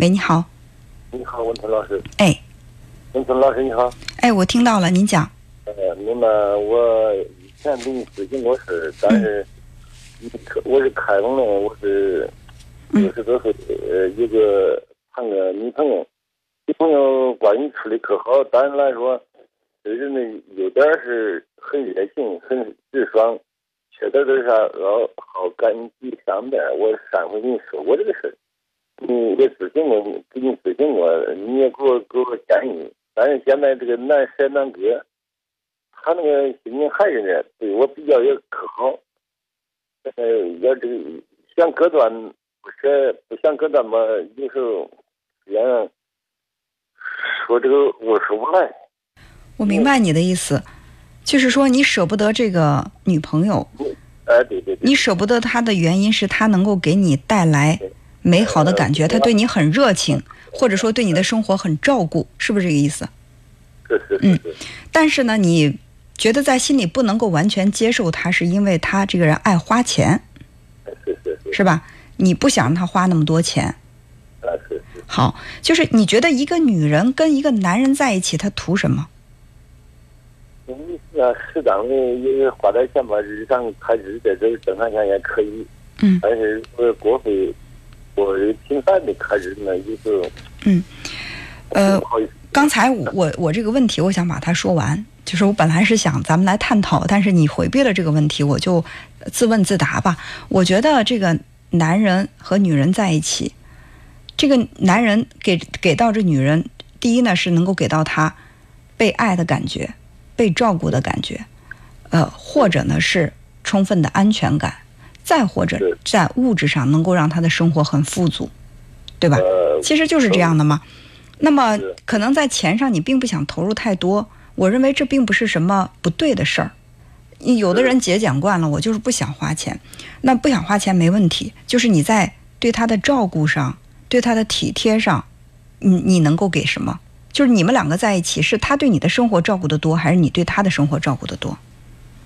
喂，你好。你好，文春老师。哎，文春老师你好。哎，我听到了，您讲。呃，那么我以前给你咨询过事儿，但是我是开封的，我是六十多岁，呃，一个谈个女朋友，女朋友关系处的可好，但是来说，这人呢优点是很热情，很直爽，缺点就是啥？老好赶集上边。我上回跟你说过这个事儿。你也咨询过，给你咨询过，你也给我给我建议。但是现在这个难舍难割，他那个心情还是呢，对我比较也可好。呃，要这个想割断不舍，不想割断嘛，有时候也说这个我说不来。我明白你的意思，就是说你舍不得这个女朋友。哎，对对对。你舍不得她的原因是她能够给你带来。美好的感觉，他对你很热情，或者说对你的生活很照顾，是不是这个意思？是是嗯，但是呢，你觉得在心里不能够完全接受他，是因为他这个人爱花钱，是是是，是吧？你不想让他花那么多钱。啊是是。好，就是你觉得一个女人跟一个男人在一起，他图什么？嗯，啊，适当的也花点钱吧，日常开支在这正常钱也可以。嗯。但是呃，过费。我频繁的开支呢，有时候嗯，呃，刚才我我这个问题，我想把它说完。就是我本来是想咱们来探讨，但是你回避了这个问题，我就自问自答吧。我觉得这个男人和女人在一起，这个男人给给到这女人，第一呢是能够给到她被爱的感觉，被照顾的感觉，呃，或者呢是充分的安全感。再或者在物质上能够让他的生活很富足，对吧？其实就是这样的嘛。那么可能在钱上你并不想投入太多，我认为这并不是什么不对的事儿。有的人节俭惯了，我就是不想花钱。那不想花钱没问题，就是你在对他的照顾上、对他的体贴上，你你能够给什么？就是你们两个在一起，是他对你的生活照顾的多，还是你对他的生活照顾的多？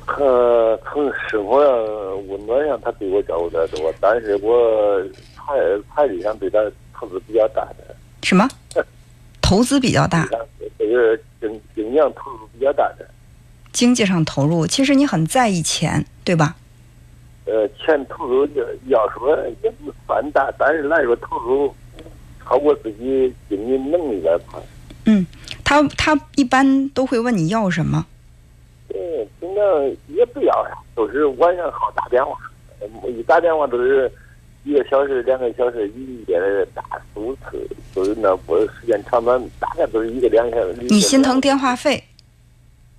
呃，从生活上、温暖上，他对我照顾的多，但是我财财力上对他投资比较大的。什么？投资比较大？这个经经济上投入比较大的。经济上投入，其实你很在意钱，对吧？呃，钱投入要要说也不算大，但是来说投入超过自己经济能力来块。嗯，他他一般都会问你要什么？嗯，尽量也不要呀，都是晚上好打电话，一打电话都是一个小时、两个小时，一夜打四五次，都是那不时间长短，大概都是一个两小时。你心疼电话费？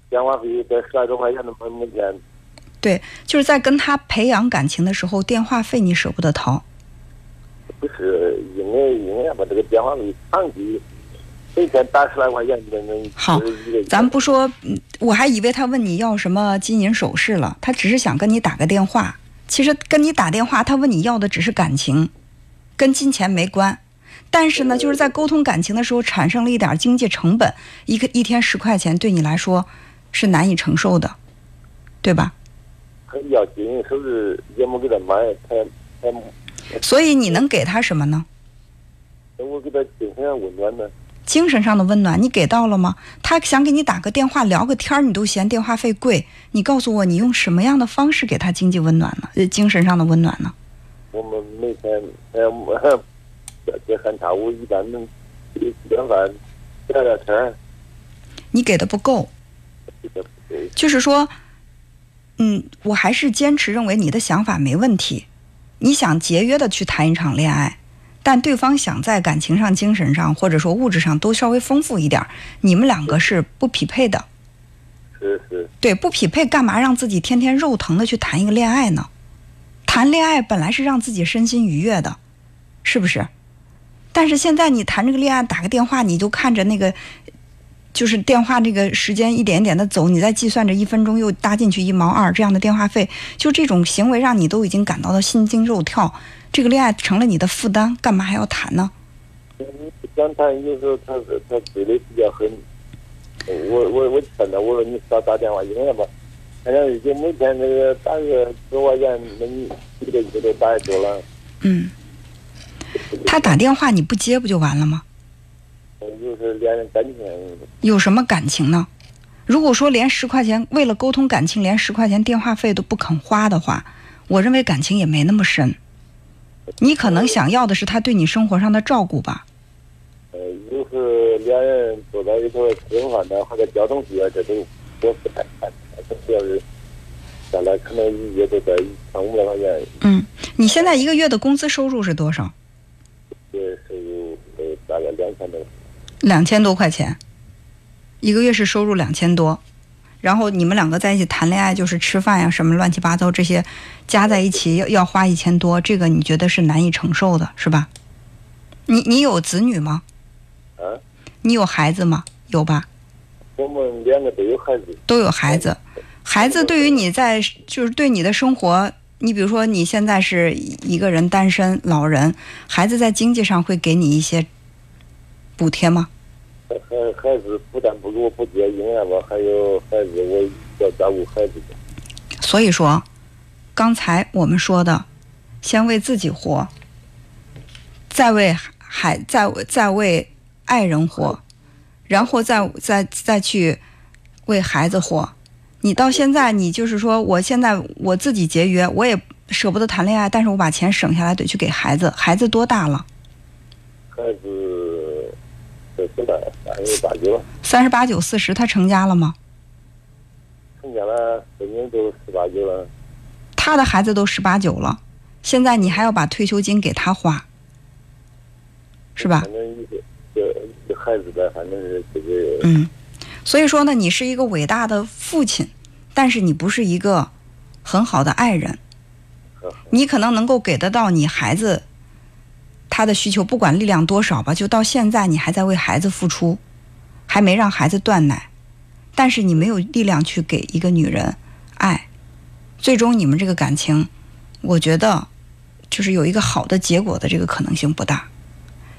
电话费在十来多块钱的每每天。对，就是在跟他培养感情的时候，电话费你舍不得掏。不是，因为因为把这个电话费长期。每天八十来块钱的那好，咱不说，我还以为他问你要什么金银首饰了，他只是想跟你打个电话。其实跟你打电话，他问你要的只是感情，跟金钱没关。但是呢，就是在沟通感情的时候产生了一点经济成本，一个一天十块钱对你来说是难以承受的，对吧？他要金银首饰也没给他买，他他。所以你能给他什么呢？我给他精神上温暖呢。精神上的温暖，你给到了吗？他想给你打个电话聊个天儿你都嫌电话费贵。你告诉我，你用什么样的方式给他经济温暖呢？呃，精神上的温暖呢？我们每天呃，要接三差我，一般能吃点饭，聊聊天你给的不够。就是说，嗯，我还是坚持认为你的想法没问题。你想节约的去谈一场恋爱。但对方想在感情上、精神上，或者说物质上都稍微丰富一点，你们两个是不匹配的。是是。对，不匹配，干嘛让自己天天肉疼的去谈一个恋爱呢？谈恋爱本来是让自己身心愉悦的，是不是？但是现在你谈这个恋爱，打个电话，你就看着那个，就是电话这个时间一点点的走，你再计算着一分钟又搭进去一毛二这样的电话费，就这种行为让你都已经感到了心惊肉跳。这个恋爱成了你的负担，干嘛还要谈呢？不想谈，有时候他他追的比较狠。我我我劝他，我说你少打电话，因为什么？反正就每天那个打个十块钱，那你一个月都打多了。嗯，他打电话你不接不就完了吗？就是连感情。有什么感情呢？如果说连十块钱为了沟通感情，连十块钱电话费都不肯花的话，我认为感情也没那么深。你可能想要的是他对你生活上的照顾吧？呃，就是两人坐在一块吃饭的，或者交通费啊，这都我不太看。主要是下来可能一月都在一千五百块钱。嗯，你现在一个月的工资收入是多少？月收入呃大概两千多。两千多块钱，一个月是收入两千多，然后你们两个在一起谈恋爱，就是吃饭呀什么乱七八糟这些，加在一起要要花一千多，这个你觉得是难以承受的，是吧？你你有子女吗？啊？你有孩子吗？有吧？我们两个都有孩子。都有孩子，孩子对于你在就是对你的生活，你比如说你现在是一个人单身老人，孩子在经济上会给你一些补贴吗？孩孩子不但不给我补贴，另外吧还有孩子，我要照顾孩子。所以说，刚才我们说的，先为自己活，再为孩，再再为爱人活，然后再再再去为孩子活。你到现在，你就是说，我现在我自己节约，我也舍不得谈恋爱，但是我把钱省下来得去给孩子。孩子多大了？孩子这现在三十八九。三十八九四十，他成家了吗？成家了，今年都十八九了。他的孩子都十八九了，现在你还要把退休金给他花，是吧？反正孩子呗，反正是这个。嗯，所以说呢，你是一个伟大的父亲，但是你不是一个很好的爱人。你可能能够给得到你孩子他的需求，不管力量多少吧，就到现在你还在为孩子付出，还没让孩子断奶，但是你没有力量去给一个女人爱，最终你们这个感情，我觉得就是有一个好的结果的这个可能性不大。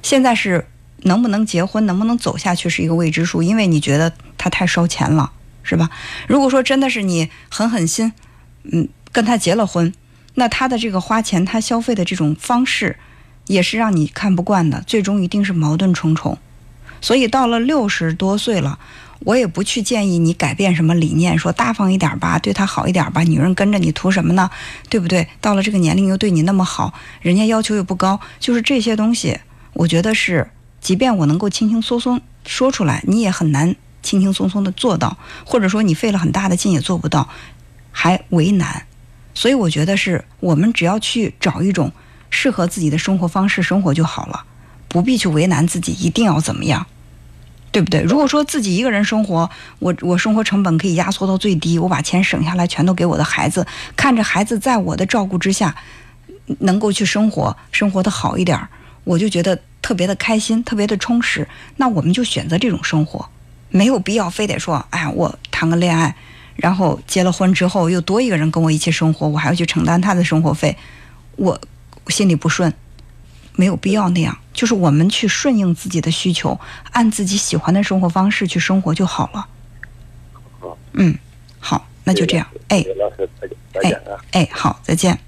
现在是能不能结婚，能不能走下去是一个未知数，因为你觉得他太烧钱了，是吧？如果说真的是你狠狠心，嗯，跟他结了婚。那他的这个花钱，他消费的这种方式，也是让你看不惯的，最终一定是矛盾重重。所以到了六十多岁了，我也不去建议你改变什么理念，说大方一点吧，对他好一点吧。女人跟着你图什么呢？对不对？到了这个年龄又对你那么好，人家要求又不高，就是这些东西，我觉得是，即便我能够轻轻松松说出来，你也很难轻轻松松的做到，或者说你费了很大的劲也做不到，还为难。所以我觉得是我们只要去找一种适合自己的生活方式生活就好了，不必去为难自己，一定要怎么样，对不对？如果说自己一个人生活，我我生活成本可以压缩到最低，我把钱省下来全都给我的孩子，看着孩子在我的照顾之下能够去生活，生活的好一点，我就觉得特别的开心，特别的充实。那我们就选择这种生活，没有必要非得说，哎，我谈个恋爱。然后结了婚之后，又多一个人跟我一起生活，我还要去承担他的生活费，我心里不顺，没有必要那样。就是我们去顺应自己的需求，按自己喜欢的生活方式去生活就好了。好，嗯，好，那就这样。哎，老师再见，再见啊。哎，好，再见。